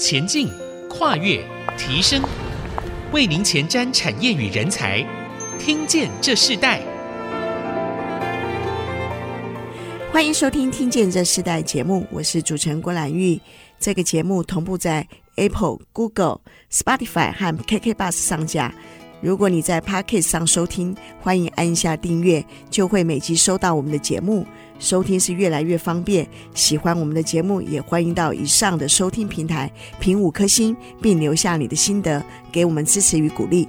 前进、跨越、提升，为您前瞻产业与人才。听见这世代，欢迎收听《听见这世代》节目，我是主持人郭兰玉。这个节目同步在 Apple、Google、Spotify 和 KK Bus 上架。如果你在 Podcast 上收听，欢迎按下订阅，就会每集收到我们的节目。收听是越来越方便。喜欢我们的节目，也欢迎到以上的收听平台评五颗星，并留下你的心得，给我们支持与鼓励。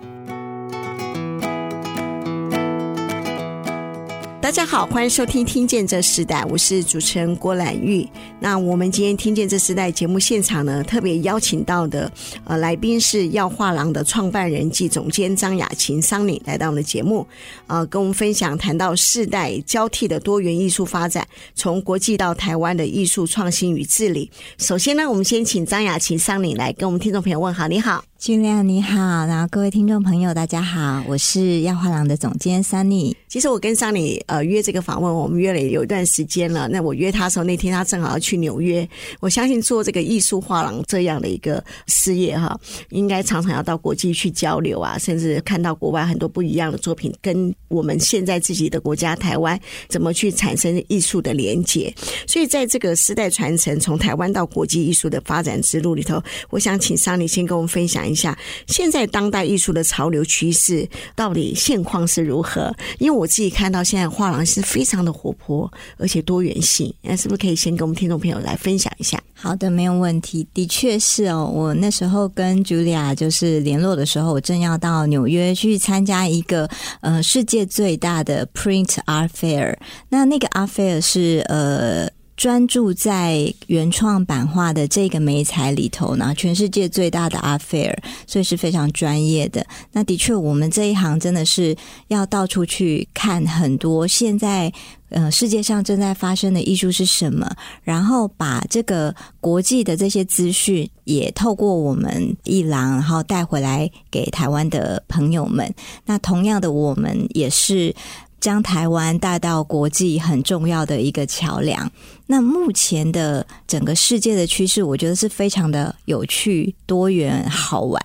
大家好，欢迎收听《听见这时代》，我是主持人郭兰玉。那我们今天《听见这时代》节目现场呢，特别邀请到的呃来宾是耀画廊的创办人暨总监张雅琴 Sunny 来到我们的节目，呃，跟我们分享谈到世代交替的多元艺术发展，从国际到台湾的艺术创新与治理。首先呢，我们先请张雅琴 Sunny 来跟我们听众朋友问好，你好。君亮你好，然后各位听众朋友大家好，我是耀画廊的总监 Sunny。其实我跟 Sunny 呃约这个访问，我们约了有一段时间了。那我约他的时候，那天他正好要去纽约。我相信做这个艺术画廊这样的一个事业哈，应该常常要到国际去交流啊，甚至看到国外很多不一样的作品，跟我们现在自己的国家台湾怎么去产生艺术的连结。所以在这个世代传承，从台湾到国际艺术的发展之路里头，我想请 Sunny 先跟我们分享一下现在当代艺术的潮流趋势到底现况是如何？因为我自己看到现在画廊是非常的活泼，而且多元性。那是不是可以先跟我们听众朋友来分享一下？好的，没有问题。的确是哦，我那时候跟 Julia 就是联络的时候，我正要到纽约去参加一个呃世界最大的 Print Art Fair。那那个 Art Fair 是呃。专注在原创版画的这个媒材里头呢，全世界最大的 Art Fair，所以是非常专业的。那的确，我们这一行真的是要到处去看很多现在呃世界上正在发生的艺术是什么，然后把这个国际的这些资讯也透过我们一廊，然后带回来给台湾的朋友们。那同样的，我们也是。将台湾带到国际很重要的一个桥梁。那目前的整个世界的趋势，我觉得是非常的有趣、多元、好玩。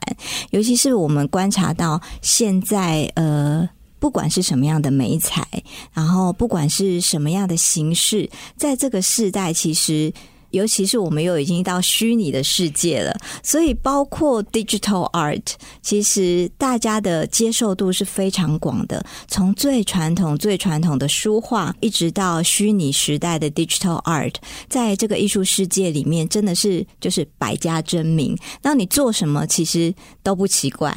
尤其是我们观察到现在，呃，不管是什么样的美材，然后不管是什么样的形式，在这个世代，其实。尤其是我们又已经到虚拟的世界了，所以包括 digital art，其实大家的接受度是非常广的。从最传统、最传统的书画，一直到虚拟时代的 digital art，在这个艺术世界里面，真的是就是百家争鸣。那你做什么，其实都不奇怪。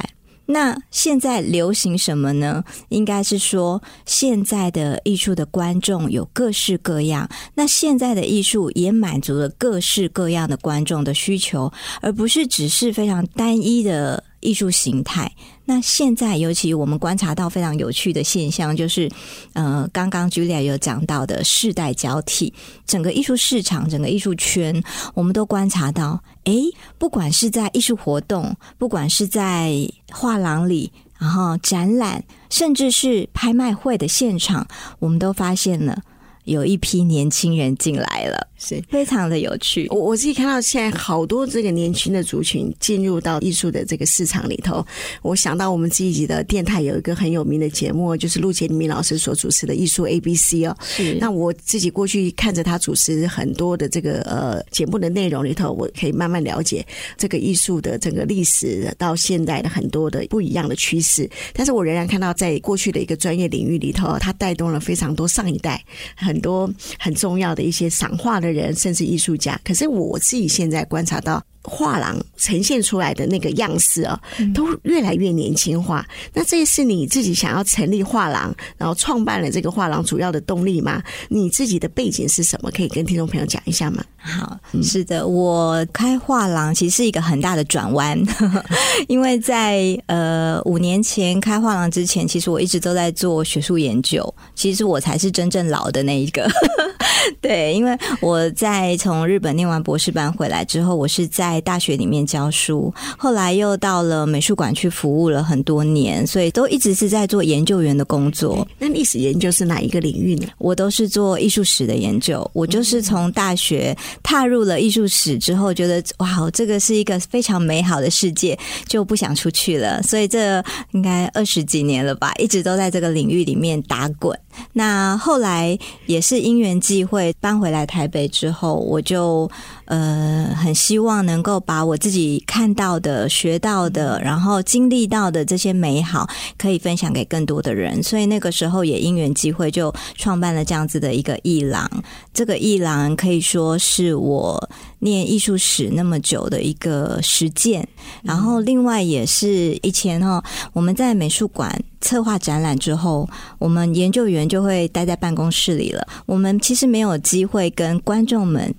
那现在流行什么呢？应该是说，现在的艺术的观众有各式各样。那现在的艺术也满足了各式各样的观众的需求，而不是只是非常单一的。艺术形态，那现在尤其我们观察到非常有趣的现象，就是呃，刚刚 Julia 有讲到的世代交替，整个艺术市场、整个艺术圈，我们都观察到，诶，不管是在艺术活动，不管是在画廊里，然后展览，甚至是拍卖会的现场，我们都发现了。有一批年轻人进来了，是非常的有趣。我我自己看到现在好多这个年轻的族群进入到艺术的这个市场里头，我想到我们自己的电台有一个很有名的节目，就是陆杰明老师所主持的艺术 ABC 哦。是。那我自己过去看着他主持很多的这个呃节目的内容里头，我可以慢慢了解这个艺术的整个历史到现在的很多的不一样的趋势。但是我仍然看到在过去的一个专业领域里头，它带动了非常多上一代。很多很重要的一些赏画的人，甚至艺术家。可是我自己现在观察到。画廊呈现出来的那个样式啊，都越来越年轻化。那这是你自己想要成立画廊，然后创办了这个画廊主要的动力吗？你自己的背景是什么？可以跟听众朋友讲一下吗？好，是的，我开画廊其实是一个很大的转弯，因为在呃五年前开画廊之前，其实我一直都在做学术研究。其实我才是真正老的那一个。对，因为我在从日本念完博士班回来之后，我是在在大学里面教书，后来又到了美术馆去服务了很多年，所以都一直是在做研究员的工作。那历史研究是哪一个领域呢？我都是做艺术史的研究。我就是从大学踏入了艺术史之后，觉得哇，这个是一个非常美好的世界，就不想出去了。所以这应该二十几年了吧，一直都在这个领域里面打滚。那后来也是因缘际会搬回来台北之后，我就呃很希望能够把我自己看到的、学到的，然后经历到的这些美好，可以分享给更多的人。所以那个时候也因缘机会，就创办了这样子的一个艺廊。这个艺廊可以说是我念艺术史那么久的一个实践。然后另外也是以前哈，我们在美术馆。策划展览之后，我们研究员就会待在办公室里了。我们其实没有机会跟观众们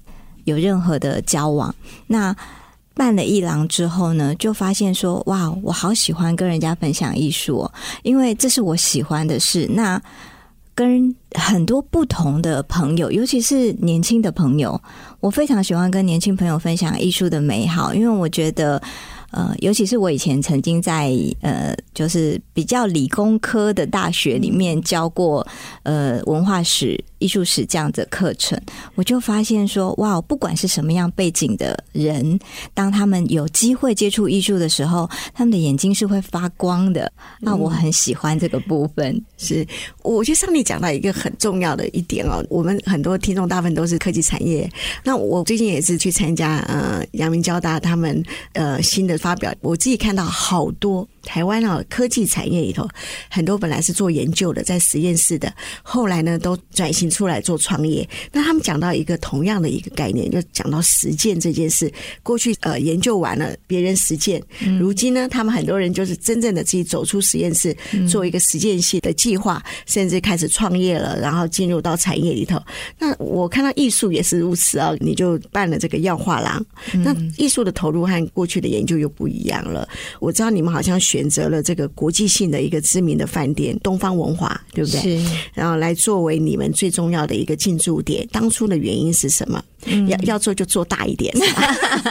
有任何的交往。那办了一郎之后呢，就发现说：“哇，我好喜欢跟人家分享艺术哦，因为这是我喜欢的事。”那跟很多不同的朋友，尤其是年轻的朋友，我非常喜欢跟年轻朋友分享艺术的美好，因为我觉得。呃，尤其是我以前曾经在呃，就是比较理工科的大学里面教过呃文化史、艺术史这样的课程，我就发现说，哇，不管是什么样背景的人，当他们有机会接触艺术的时候，他们的眼睛是会发光的。那我很喜欢这个部分。嗯、是，我觉得上面讲到一个很重要的一点哦，我们很多听众大部分都是科技产业。那我最近也是去参加呃阳明交大他们呃新的发表，我自己看到好多。台湾啊，科技产业里头很多本来是做研究的，在实验室的，后来呢都转型出来做创业。那他们讲到一个同样的一个概念，就讲到实践这件事。过去呃研究完了，别人实践，如今呢，他们很多人就是真正的自己走出实验室，做一个实践性的计划，甚至开始创业了，然后进入到产业里头。那我看到艺术也是如此啊，你就办了这个药画廊。那艺术的投入和过去的研究又不一样了。我知道你们好像。选择了这个国际性的一个知名的饭店东方文华，对不对？是。然后来作为你们最重要的一个进驻点。当初的原因是什么？嗯、要要做就做大一点。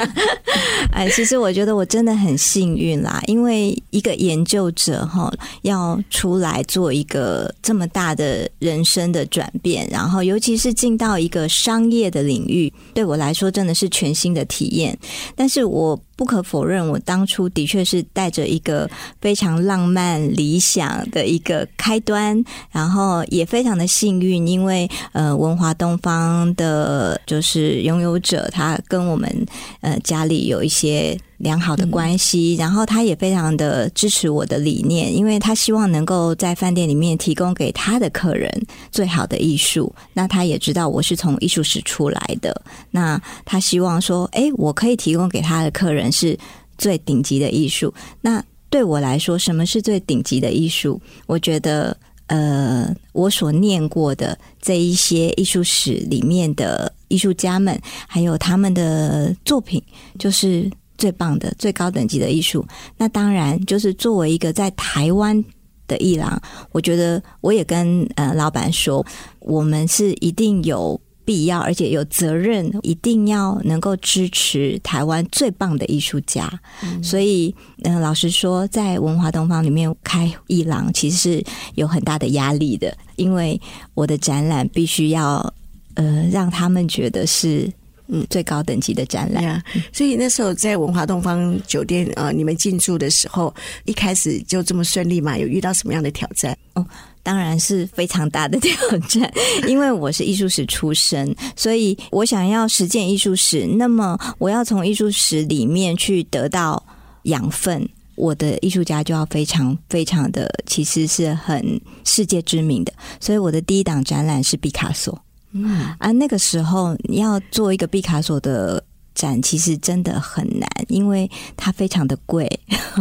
哎，其实我觉得我真的很幸运啦，因为一个研究者哈，要出来做一个这么大的人生的转变，然后尤其是进到一个商业的领域，对我来说真的是全新的体验。但是我不可否认，我当初的确是带着一个非常浪漫理想的一个开端，然后也非常的幸运，因为呃，文华东方的就是。拥有者，他跟我们呃家里有一些良好的关系，然后他也非常的支持我的理念，因为他希望能够在饭店里面提供给他的客人最好的艺术。那他也知道我是从艺术史出来的，那他希望说，哎，我可以提供给他的客人是最顶级的艺术。那对我来说，什么是最顶级的艺术？我觉得。呃，我所念过的这一些艺术史里面的艺术家们，还有他们的作品，就是最棒的、最高等级的艺术。那当然，就是作为一个在台湾的艺廊，我觉得我也跟呃老板说，我们是一定有。必要，而且有责任，一定要能够支持台湾最棒的艺术家。嗯、所以，嗯、呃，老实说，在文华东方里面开艺廊，其实是有很大的压力的，因为我的展览必须要呃让他们觉得是嗯最高等级的展览。啊、所以那时候在文华东方酒店呃，你们进驻的时候，一开始就这么顺利吗？有遇到什么样的挑战？哦。当然是非常大的挑战，因为我是艺术史出身，所以我想要实践艺术史，那么我要从艺术史里面去得到养分，我的艺术家就要非常非常的，其实是很世界知名的。所以我的第一档展览是毕卡索，嗯，啊，那个时候你要做一个毕卡索的。展其实真的很难，因为它非常的贵，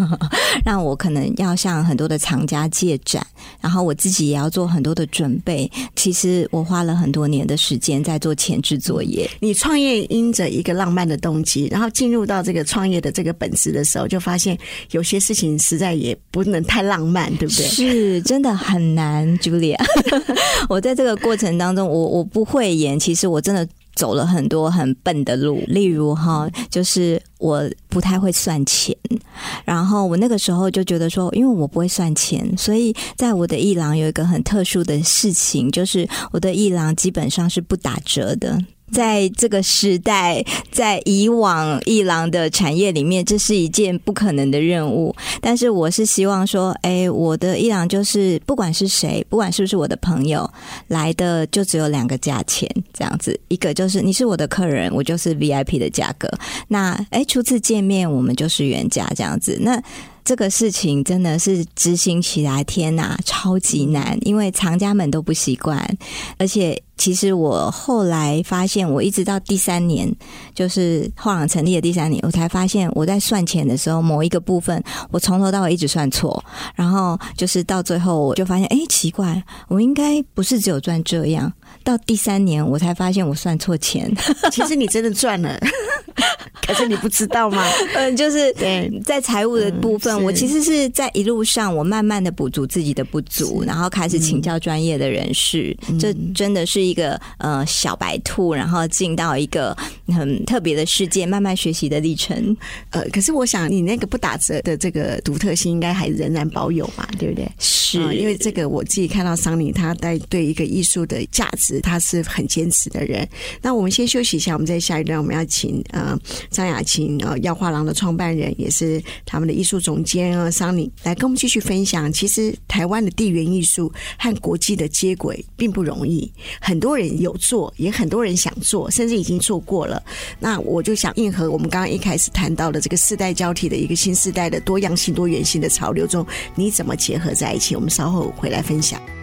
让我可能要向很多的藏家借展，然后我自己也要做很多的准备。其实我花了很多年的时间在做前置作业。你创业因着一个浪漫的动机，然后进入到这个创业的这个本质的时候，就发现有些事情实在也不能太浪漫，对不对？是，真的很难，Julia。我在这个过程当中，我我不会演，其实我真的。走了很多很笨的路，例如哈，就是我不太会算钱，然后我那个时候就觉得说，因为我不会算钱，所以在我的一郎有一个很特殊的事情，就是我的一郎基本上是不打折的。在这个时代，在以往伊朗的产业里面，这是一件不可能的任务。但是，我是希望说，哎，我的伊朗就是，不管是谁，不管是不是我的朋友来的，就只有两个价钱这样子。一个就是你是我的客人，我就是 VIP 的价格。那哎，初次见面我们就是原价这样子。那这个事情真的是执行起来，天哪，超级难，因为藏家们都不习惯，而且。其实我后来发现，我一直到第三年，就是画廊成立的第三年，我才发现我在算钱的时候，某一个部分我从头到尾一直算错，然后就是到最后我就发现，哎，奇怪，我应该不是只有赚这样。到第三年，我才发现我算错钱。其实你真的赚了，可是你不知道吗？嗯，就是在财务的部分，嗯、我其实是在一路上，我慢慢的补足自己的不足，然后开始请教专业的人士。嗯、这真的是。一个呃小白兔，然后进到一个很特别的世界，慢慢学习的历程。呃，可是我想你那个不打折的这个独特性，应该还仍然保有嘛，对不对？是、呃，因为这个我自己看到桑尼他在对一个艺术的价值，他是很坚持的人。那我们先休息一下，我们在下一段我们要请呃张雅琴呃耀画廊的创办人，也是他们的艺术总监啊桑尼来跟我们继续分享。其实台湾的地缘艺术和国际的接轨并不容易，很。多人有做，也很多人想做，甚至已经做过了。那我就想应和我们刚刚一开始谈到的这个世代交替的一个新时代的多样性、多元性的潮流中，你怎么结合在一起？我们稍后回来分享。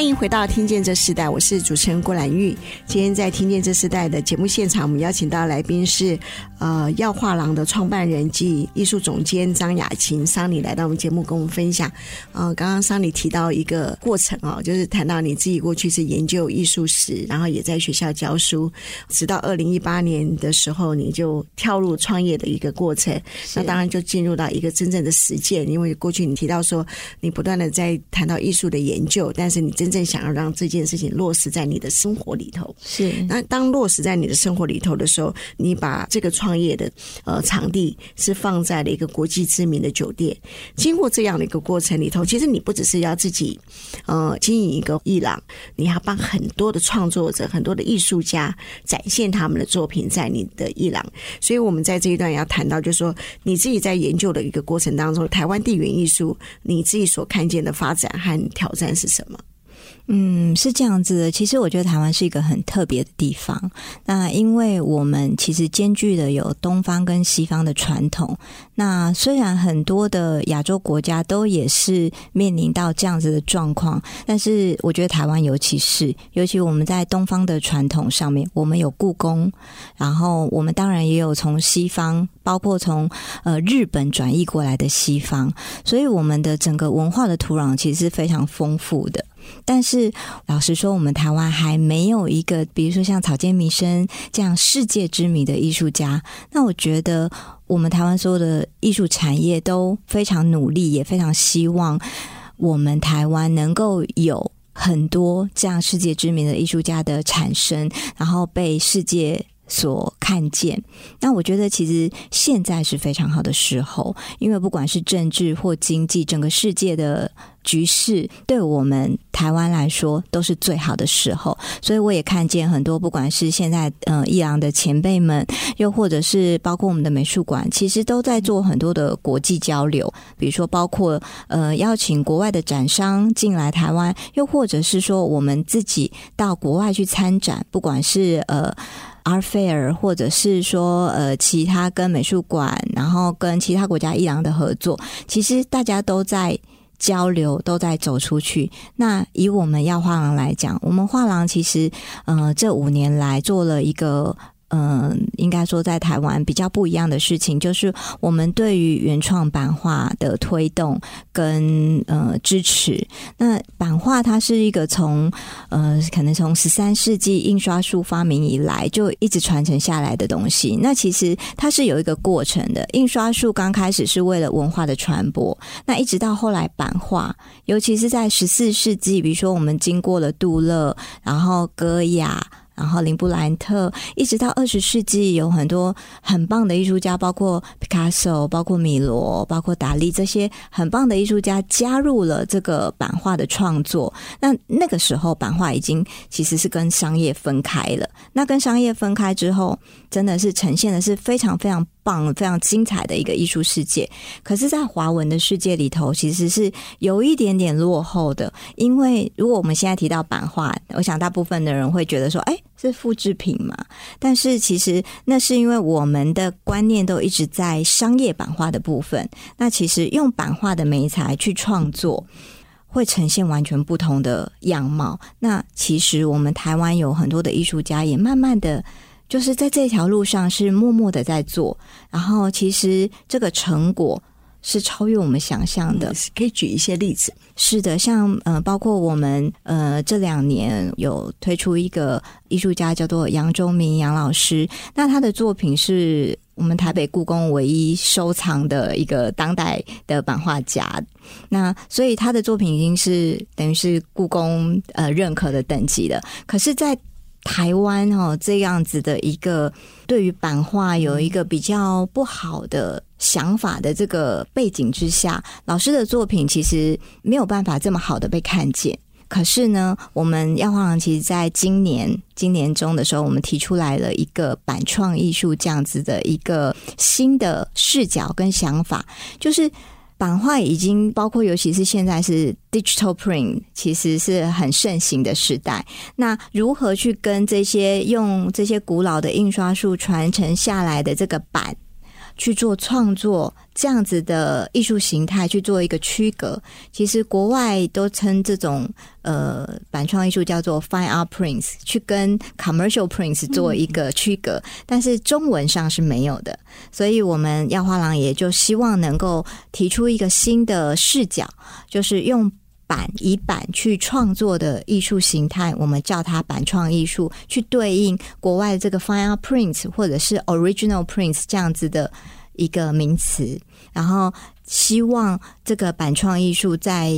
欢迎回到《听见这世代》，我是主持人郭兰玉。今天在《听见这世代》的节目现场，我们邀请到来宾是呃耀画廊的创办人及艺术总监张雅琴桑尼来到我们节目，跟我们分享。呃，刚刚桑尼提到一个过程哦，就是谈到你自己过去是研究艺术史，然后也在学校教书，直到二零一八年的时候，你就跳入创业的一个过程。那当然就进入到一个真正的实践，因为过去你提到说你不断的在谈到艺术的研究，但是你真正想要让这件事情落实在你的生活里头，是。那当落实在你的生活里头的时候，你把这个创业的呃场地是放在了一个国际知名的酒店。经过这样的一个过程里头，其实你不只是要自己呃经营一个艺廊，你还要帮很多的创作者、很多的艺术家展现他们的作品在你的艺廊。所以我们在这一段要谈到，就是说你自己在研究的一个过程当中，台湾地缘艺术你自己所看见的发展和挑战是什么？嗯，是这样子的。其实我觉得台湾是一个很特别的地方。那因为我们其实兼具的有东方跟西方的传统。那虽然很多的亚洲国家都也是面临到这样子的状况，但是我觉得台湾尤其是，尤其我们在东方的传统上面，我们有故宫，然后我们当然也有从西方，包括从呃日本转移过来的西方，所以我们的整个文化的土壤其实是非常丰富的。但是，老实说，我们台湾还没有一个，比如说像草间弥生这样世界知名的艺术家。那我觉得，我们台湾所有的艺术产业都非常努力，也非常希望我们台湾能够有很多这样世界知名的艺术家的产生，然后被世界所看见。那我觉得，其实现在是非常好的时候，因为不管是政治或经济，整个世界的。局势对我们台湾来说都是最好的时候，所以我也看见很多，不管是现在呃艺廊的前辈们，又或者是包括我们的美术馆，其实都在做很多的国际交流，比如说包括呃邀请国外的展商进来台湾，又或者是说我们自己到国外去参展，不管是呃 Art Fair，或者是说呃其他跟美术馆，然后跟其他国家艺廊的合作，其实大家都在。交流都在走出去。那以我们要画廊来讲，我们画廊其实，呃，这五年来做了一个嗯，应该说在台湾比较不一样的事情，就是我们对于原创版画的推动跟呃支持。那版画它是一个从呃可能从十三世纪印刷术发明以来就一直传承下来的东西。那其实它是有一个过程的。印刷术刚开始是为了文化的传播，那一直到后来版画，尤其是在十四世纪，比如说我们经过了杜勒，然后戈雅。然后林布兰特，一直到二十世纪，有很多很棒的艺术家，包括 Picasso、包括米罗、包括达利这些很棒的艺术家加入了这个版画的创作。那那个时候，版画已经其实是跟商业分开了。那跟商业分开之后，真的是呈现的是非常非常棒、非常精彩的一个艺术世界。可是，在华文的世界里头，其实是有一点点落后的。因为如果我们现在提到版画，我想大部分的人会觉得说：“哎。”是复制品嘛？但是其实那是因为我们的观念都一直在商业版画的部分。那其实用版画的媒材去创作，会呈现完全不同的样貌。那其实我们台湾有很多的艺术家，也慢慢的就是在这条路上是默默的在做。然后其实这个成果。是超越我们想象的，可以举一些例子。是的，像呃，包括我们呃这两年有推出一个艺术家叫做杨忠明杨老师，那他的作品是我们台北故宫唯一收藏的一个当代的版画家，那所以他的作品已经是等于是故宫呃认可的等级了。可是，在台湾哦，这样子的一个对于版画有一个比较不好的想法的这个背景之下，老师的作品其实没有办法这么好的被看见。可是呢，我们耀华其实在今年今年中的时候，我们提出来了一个版创艺术这样子的一个新的视角跟想法，就是。版画已经包括，尤其是现在是 digital print，其实是很盛行的时代。那如何去跟这些用这些古老的印刷术传承下来的这个版？去做创作这样子的艺术形态去做一个区隔，其实国外都称这种呃版创艺术叫做 fine art prints，去跟 commercial prints 做一个区隔，嗯，但是中文上是没有的，所以我们耀画廊也就希望能够提出一个新的视角，就是用。版以板去创作的艺术形态，我们叫它板创艺术，去对应国外的这个 fine art prints 或者是 original prints 这样子的一个名词，然后希望这个板创艺术在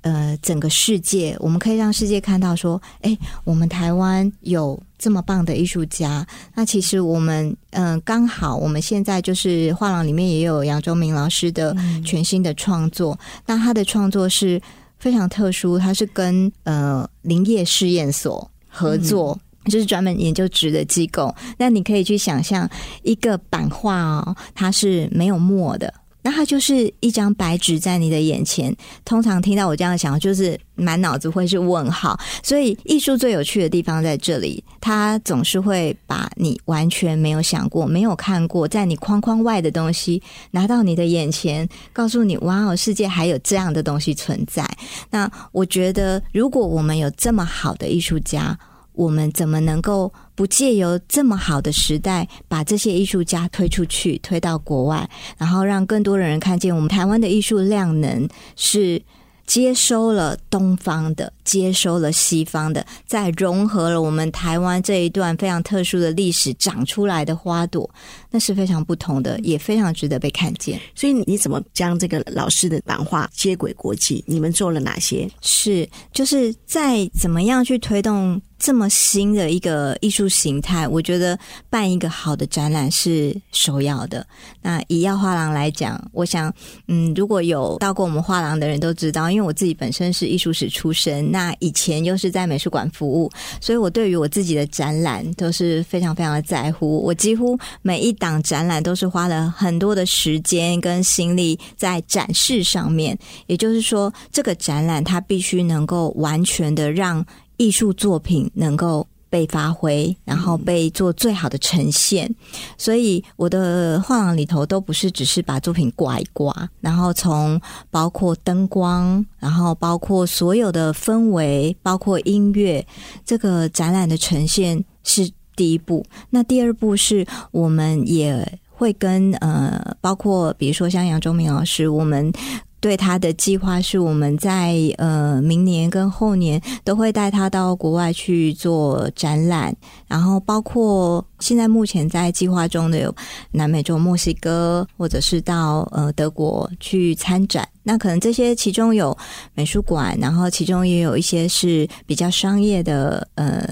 呃整个世界，我们可以让世界看到说，哎，我们台湾有这么棒的艺术家。那其实我们嗯、呃，刚好我们现在就是画廊里面也有杨忠明老师的全新的创作，嗯、那他的创作是。非常特殊，它是跟呃林业试验所合作，嗯、就是专门研究纸的机构。那你可以去想象一个版画哦，它是没有墨的。那它就是一张白纸在你的眼前。通常听到我这样想，就是满脑子会是问号。所以艺术最有趣的地方在这里，它总是会把你完全没有想过、没有看过，在你框框外的东西拿到你的眼前，告诉你：哇哦，世界还有这样的东西存在。那我觉得，如果我们有这么好的艺术家，我们怎么能够不借由这么好的时代，把这些艺术家推出去，推到国外，然后让更多的人看见我们台湾的艺术量能是接收了东方的，接收了西方的，再融合了我们台湾这一段非常特殊的历史长出来的花朵，那是非常不同的，也非常值得被看见。所以你怎么将这个老师的版画接轨国际？你们做了哪些？是就是在怎么样去推动？这么新的一个艺术形态，我觉得办一个好的展览是首要的。那以耀画廊来讲，我想，嗯，如果有到过我们画廊的人都知道，因为我自己本身是艺术史出身，那那以前又是在美术馆服务，所以我对于我自己的展览都是非常非常的在乎。我几乎每一档展览都是花了很多的时间跟心力在展示上面。也就是说，这个展览它必须能够完全的让。艺术作品能够被发挥，然后被做最好的呈现。所以我的画廊里头都不是只是把作品挂一挂，然后从包括灯光，然后包括所有的氛围，包括音乐，这个展览的呈现是第一步。那第二步是我们也会跟呃，包括比如说像杨忠明老师，我们。对他的计划是，我们在呃明年跟后年都会带他到国外去做展览，然后包括现在目前在计划中的有南美洲墨西哥，或者是到呃德国去参展。那可能这些其中有美术馆，然后其中也有一些是比较商业的呃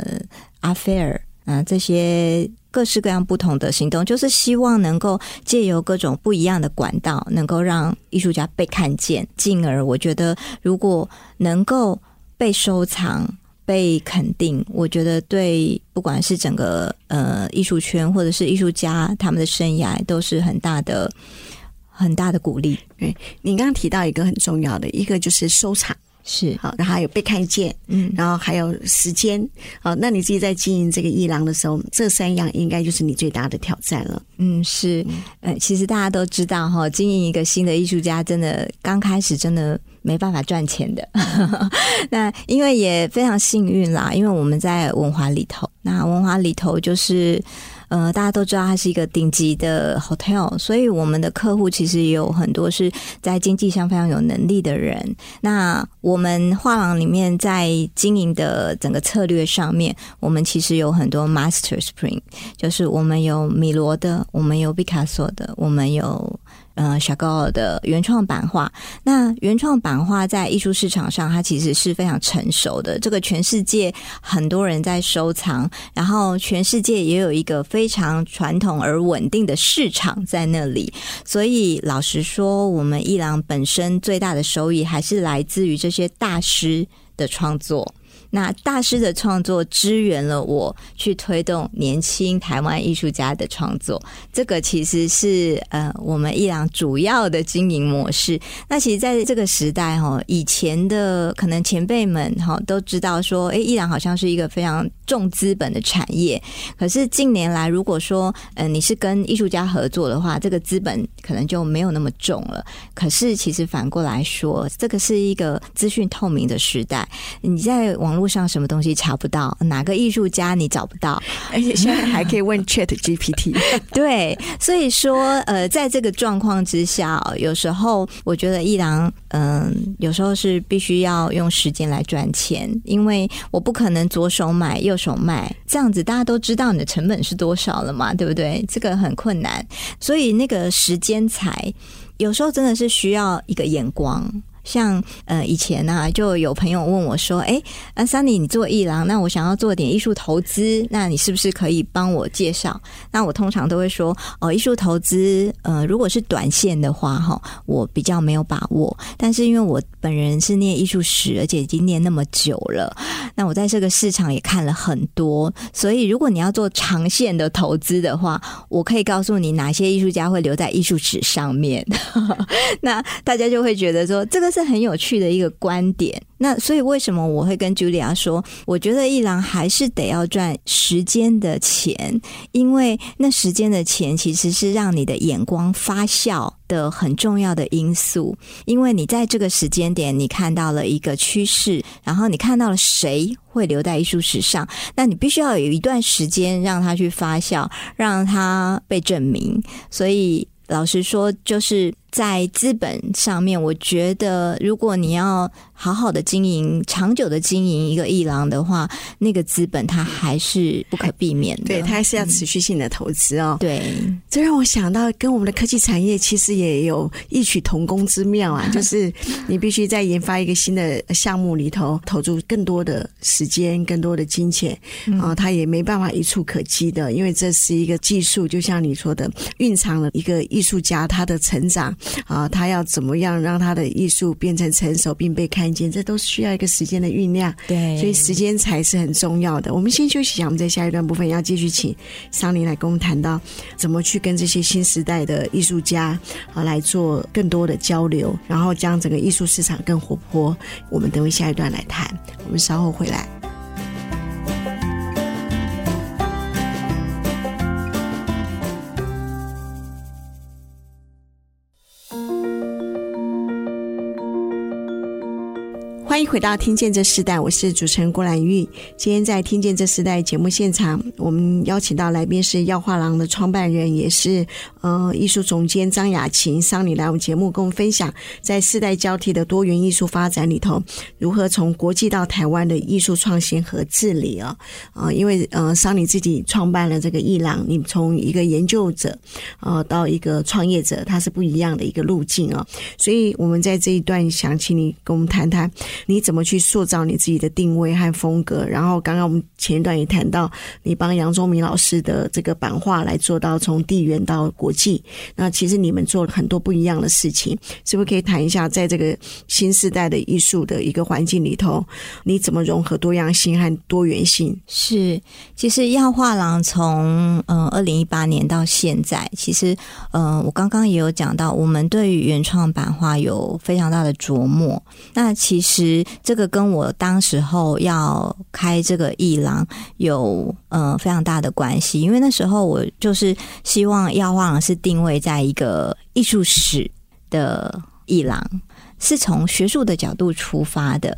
art fair 啊这些。各式各样不同的行动，就是希望能够借由各种不一样的管道，能够让艺术家被看见，进而我觉得，如果能够被收藏、被肯定，我觉得对不管是整个呃艺术圈或者是艺术家他们的生涯，都是很大的、很大的鼓励。对，你刚刚提到一个很重要的，一个就是收藏。是好，然后还有被看见，嗯，然后还有时间，好，那你自己在经营这个艺廊的时候，这三样应该就是你最大的挑战了。嗯，是，呃，其实大家都知道哈，经营一个新的艺术家，真的刚开始真的没办法赚钱的。那因为也非常幸运啦，因为我们在文华里头，那文华里头就是。呃，大家都知道它是一个顶级的 hotel，所以我们的客户其实也有很多是在经济上非常有能力的人。那我们画廊里面在经营的整个策略上面，我们其实有很多 master spring，就是我们有米罗的，我们有毕卡索的，我们有。呃，小高尔的原创版画，那原创版画在艺术市场上，它其实是非常成熟的。这个全世界很多人在收藏，然后全世界也有一个非常传统而稳定的市场在那里。所以，老实说，我们伊朗本身最大的收益还是来自于这些大师的创作。那大师的创作支援了我去推动年轻台湾艺术家的创作，这个其实是呃我们艺廊主要的经营模式。那其实在这个时代哈，以前的可能前辈们哈都知道说，哎，艺廊好像是一个非常重资本的产业。可是近年来，如果说呃你是跟艺术家合作的话，这个资本可能就没有那么重了。可是其实反过来说，这个是一个资讯透明的时代，你在网络路上什么东西查不到，哪个艺术家你找不到，而且现在还可以问 Chat GPT。对，所以说呃，在这个状况之下，有时候我觉得一郎嗯，有时候是必须要用时间来赚钱，因为我不可能左手买右手卖，这样子大家都知道你的成本是多少了嘛，对不对？这个很困难，所以那个时间才有时候真的是需要一个眼光。像呃以前呢、啊，就有朋友问我说：“哎，啊，Sunny，你做艺廊，那我想要做点艺术投资，那你是不是可以帮我介绍？”那我通常都会说：“哦，艺术投资，呃，如果是短线的话，哈，我比较没有把握。但是因为我本人是念艺术史，而且已经念那么久了，那我在这个市场也看了很多，所以如果你要做长线的投资的话，我可以告诉你哪些艺术家会留在艺术史上面。那大家就会觉得说这个。”这很有趣的一个观点。那所以为什么我会跟 Julia 说，我觉得一郎还是得要赚时间的钱，因为那时间的钱其实是让你的眼光发酵的很重要的因素。因为你在这个时间点，你看到了一个趋势，然后你看到了谁会留在艺术史上，那你必须要有一段时间让它去发酵，让它被证明。所以老实说，就是。在资本上面，我觉得如果你要好好的经营、长久的经营一个艺廊的话，那个资本它还是不可避免的。对，它还是要持续性的投资哦。对，这让我想到跟我们的科技产业其实也有异曲同工之妙啊，就是你必须在研发一个新的项目里头投入更多的时间、更多的金钱啊，它也没办法一触可及的，因为这是一个技术，就像你说的，蕴藏了一个艺术家他的成长。啊，他要怎么样让他的艺术变成成熟并被看见？这都需要一个时间的酝酿。对，所以时间才是很重要的。我们先休息一下，我们在下一段部分要继续请桑尼来跟我们谈到怎么去跟这些新时代的艺术家啊来做更多的交流，然后将整个艺术市场更活泼。我们等会下一段来谈，我们稍后回来。回到《听见这世代》，我是主持人郭兰玉。今天在《听见这世代》节目现场，我们邀请到来宾是耀画廊的创办人，也是呃艺术总监张雅琴桑尼来我们节目跟我们分享，在世代交替的多元艺术发展里头，如何从国际到台湾的艺术创新和治理啊啊、因为呃桑尼自己创办了这个艺廊，你从一个研究者呃到一个创业者，它是不一样的一个路径啊，所以我们在这一段想请你跟我们谈谈你。你怎么去塑造你自己的定位和风格？然后刚刚我们前一段也谈到，你帮杨宗明老师的这个版画来做到从地缘到国际。那其实你们做了很多不一样的事情，是不是可以谈一下，在这个新时代的艺术的一个环境里头，你怎么融合多样性和多元性？是，其实耀画廊从嗯二零一八年到现在，其实嗯、呃、我刚刚也有讲到，我们对于原创版画有非常大的琢磨。那其实。这个跟我当时候要开这个艺廊有呃非常大的关系，因为那时候我就是希望耀画廊是定位在一个艺术史的艺廊，是从学术的角度出发的。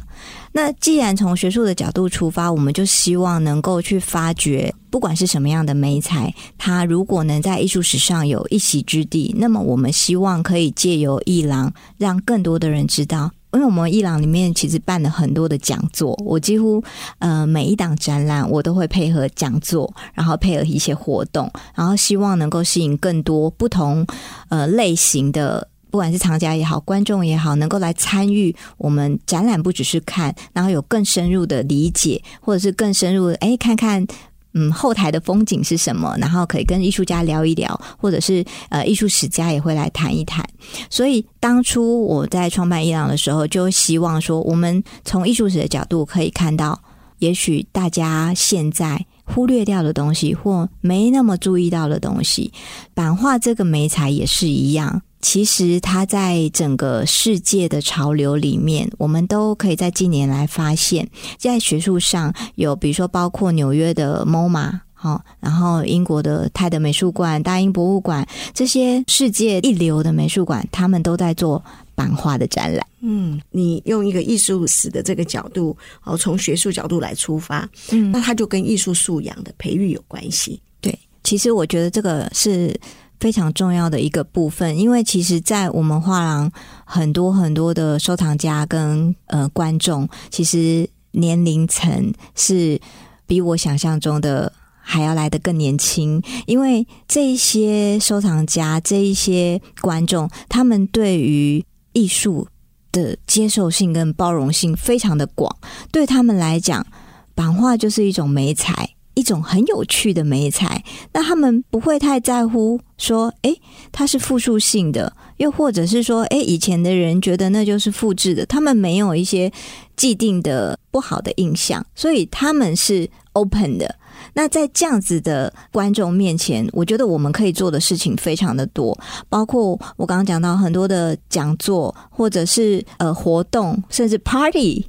那既然从学术的角度出发，我们就希望能够去发掘，不管是什么样的美材，它如果能在艺术史上有一席之地，那么我们希望可以借由艺廊，让更多的人知道。因为我们伊朗里面其实办了很多的讲座，我几乎呃每一档展览我都会配合讲座，然后配合一些活动，然后希望能够吸引更多不同呃类型的，不管是藏家也好，观众也好，能够来参与我们展览，不只是看，然后有更深入的理解，或者是更深入的哎看看。嗯，后台的风景是什么？然后可以跟艺术家聊一聊，或者是呃，艺术史家也会来谈一谈。所以当初我在创办伊朗的时候，就希望说，我们从艺术史的角度可以看到，也许大家现在忽略掉的东西，或没那么注意到的东西，版画这个媒材也是一样。其实，它在整个世界的潮流里面，我们都可以在近年来发现，在学术上有，比如说包括纽约的 MoMA，好，然后英国的泰德美术馆、大英博物馆这些世界一流的美术馆，他们都在做版画的展览。嗯，你用一个艺术史的这个角度，哦，从学术角度来出发，嗯，那它就跟艺术素养的培育有关系。对，其实我觉得这个是。非常重要的一个部分，因为其实，在我们画廊很多很多的收藏家跟呃观众，其实年龄层是比我想象中的还要来得更年轻。因为这一些收藏家、这一些观众，他们对于艺术的接受性跟包容性非常的广，对他们来讲，版画就是一种美彩。一种很有趣的美彩，那他们不会太在乎说，诶，它是复数性的，又或者是说，诶，以前的人觉得那就是复制的，他们没有一些既定的不好的印象，所以他们是 open 的。那在这样子的观众面前，我觉得我们可以做的事情非常的多，包括我刚刚讲到很多的讲座，或者是呃活动，甚至 party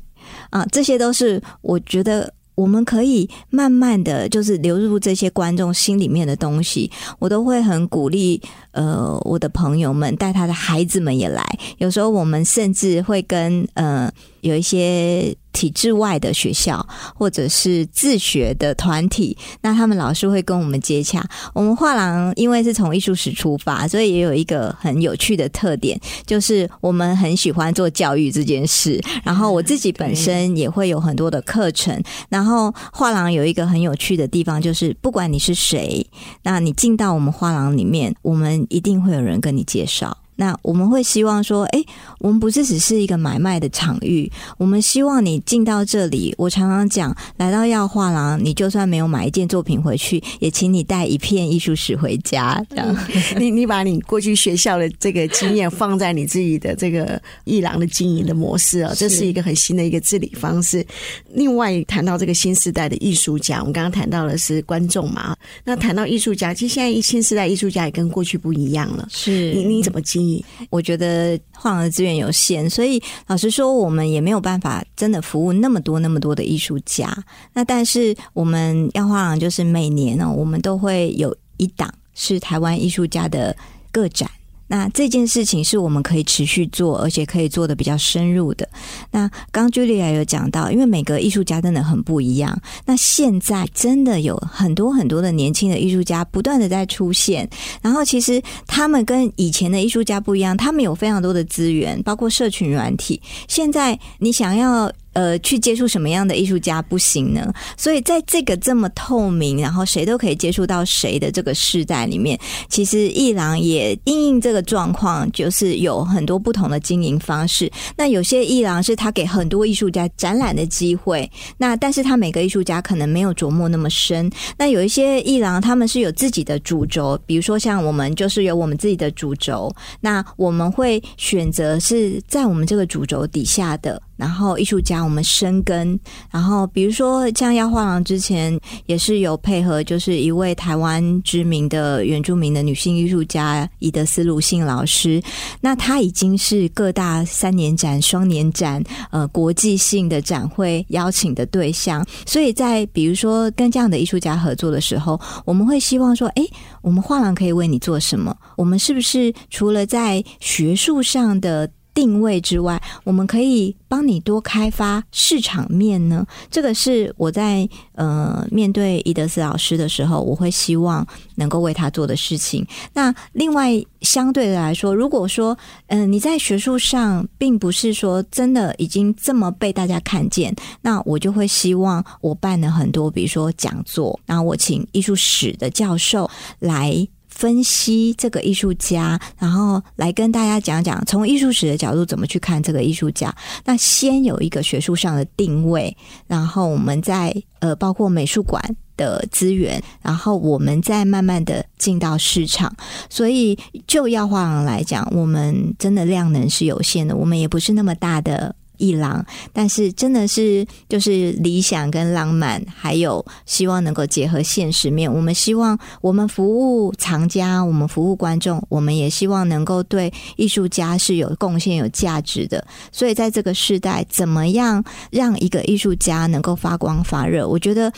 啊，这些都是我觉得。我们可以慢慢的就是流入这些观众心里面的东西，我都会很鼓励，呃，我的朋友们带他的孩子们也来，有时候我们甚至会跟呃有一些。体制外的学校或者是自学的团体，那他们老师会跟我们接洽。我们画廊因为是从艺术史出发，所以也有一个很有趣的特点，就是我们很喜欢做教育这件事。然后我自己本身也会有很多的课程。然后画廊有一个很有趣的地方，就是不管你是谁，那你进到我们画廊里面，我们一定会有人跟你介绍。那我们会希望说，哎，我们不是只是一个买卖的场域，我们希望你进到这里。我常常讲，来到耀画廊，你就算没有买一件作品回去，也请你带一片艺术史回家。这样，你你把你过去学校的这个经验放在你自己的这个艺廊的经营的模式啊，这是一个很新的一个治理方式。另外，谈到这个新时代的艺术家，我们刚刚谈到的是观众嘛，那谈到艺术家，其实现在新时代艺术家也跟过去不一样了。是你你怎么经营？我觉得画廊的资源有限，所以老实说，我们也没有办法真的服务那么多那么多的艺术家。那但是我们要画廊就是每年呢，我们都会有一档是台湾艺术家的个展。那这件事情是我们可以持续做，而且可以做得比较深入的。那刚刚 Julia 有讲到，因为每个艺术家真的很不一样。那现在真的有很多很多的年轻的艺术家不断的在出现，然后其实他们跟以前的艺术家不一样，他们有非常多的资源，包括社群软体。现在你想要。呃，去接触什么样的艺术家不行呢？所以在这个这么透明，然后谁都可以接触到谁的这个时代里面，其实艺廊也应应这个状况，就是有很多不同的经营方式。那有些艺廊是他给很多艺术家展览的机会，那但是他每个艺术家可能没有琢磨那么深。那有一些艺廊他们是有自己的主轴，比如说像我们就是有我们自己的主轴，那我们会选择是在我们这个主轴底下的。然后艺术家我们深耕，然后比如说像要画廊之前也是有配合，就是一位台湾知名的原住民的女性艺术家伊德斯鲁信老师，那她已经是各大三年展、双年展、呃国际性的展会邀请的对象，所以在比如说跟这样的艺术家合作的时候，我们会希望说，哎，我们画廊可以为你做什么？我们是不是除了在学术上的定位之外，我们可以帮你多开发市场面呢？这个是我在呃面对伊德斯老师的时候，我会希望能够为他做的事情。那另外相对的来说，如果说嗯、你在学术上并不是说真的已经这么被大家看见，那我就会希望我办了很多，比如说讲座，然后我请艺术史的教授来。分析这个艺术家，然后来跟大家讲讲从艺术史的角度怎么去看这个艺术家。那先有一个学术上的定位，然后我们再呃包括美术馆的资源，然后我们再慢慢的进到市场。所以就耀画廊来讲，我们真的量能是有限的，我们也不是那么大的。一郎，但是真的是就是理想跟浪漫，还有希望能够结合现实面。我们希望我们服务藏家，我们服务观众，我们也希望能够对艺术家是有贡献、有价值的。所以在这个时代，怎么样让一个艺术家能够发光发热？我觉得。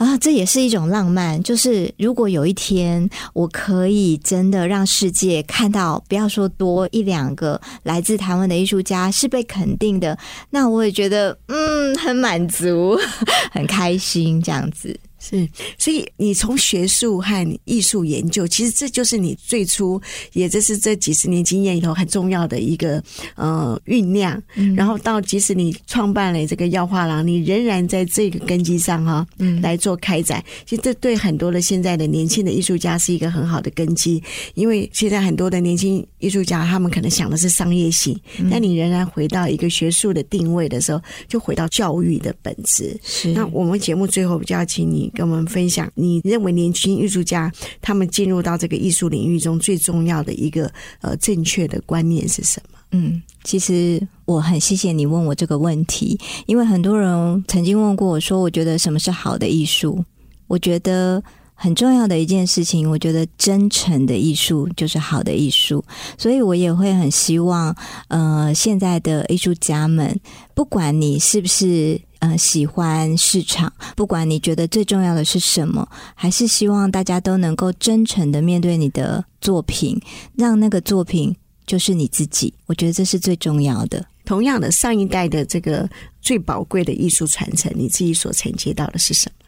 啊，这也是一种浪漫。就是如果有一天我可以真的让世界看到，不要说多一两个来自台湾的艺术家是被肯定的，那我也觉得嗯很满足，很开心这样子。是，所以你从学术和艺术研究，其实这就是你最初，也就是这几十年经验里头很重要的一个呃酝酿。嗯、然后到即使你创办了这个药画廊，你仍然在这个根基上哈，嗯，来做开展。其实这对很多的现在的年轻的艺术家是一个很好的根基，因为现在很多的年轻艺术家他们可能想的是商业性，嗯、但你仍然回到一个学术的定位的时候，就回到教育的本质。是，那我们节目最后就要请你。跟我们分享，你认为年轻艺术家他们进入到这个艺术领域中最重要的一个呃正确的观念是什么？嗯，其实我很谢谢你问我这个问题，因为很多人曾经问过我说，我觉得什么是好的艺术？我觉得很重要的一件事情，我觉得真诚的艺术就是好的艺术，所以我也会很希望，呃，现在的艺术家们，不管你是不是。呃，喜欢市场，不管你觉得最重要的是什么，还是希望大家都能够真诚的面对你的作品，让那个作品就是你自己。我觉得这是最重要的。同样的，上一代的这个最宝贵的艺术传承，你自己所承接到的是什么？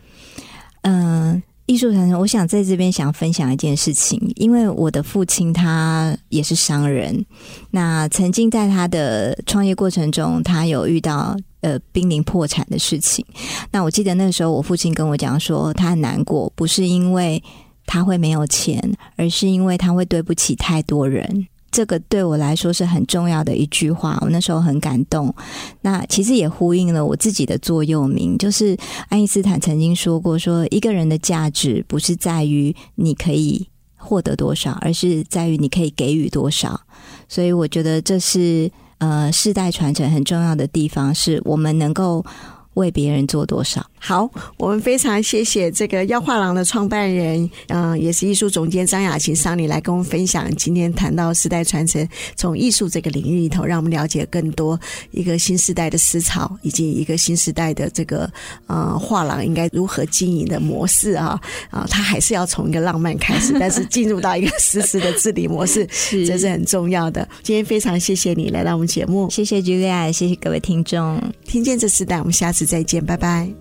嗯、呃。艺术传承，我想在这边想分享一件事情，因为我的父亲他也是商人，那曾经在他的创业过程中，他有遇到呃濒临破产的事情。那我记得那时候，我父亲跟我讲说，他很难过，不是因为他会没有钱，而是因为他会对不起太多人。这个对我来说是很重要的一句话，我那时候很感动。那其实也呼应了我自己的座右铭，就是爱因斯坦曾经说过：说一个人的价值不是在于你可以获得多少，而是在于你可以给予多少。所以我觉得这是呃世代传承很重要的地方，是我们能够为别人做多少。好，我们非常谢谢这个妖画廊的创办人，嗯、呃，也是艺术总监张雅琴桑尼来跟我们分享。今天谈到时代传承，从艺术这个领域里头，让我们了解更多一个新时代的思潮，以及一个新时代的这个呃画廊应该如何经营的模式啊啊，它还是要从一个浪漫开始，但是进入到一个实时的治理模式，是这是很重要的。今天非常谢谢你来到我们节目，谢谢 Julia，谢谢各位听众，听见这时代，我们下再见拜拜。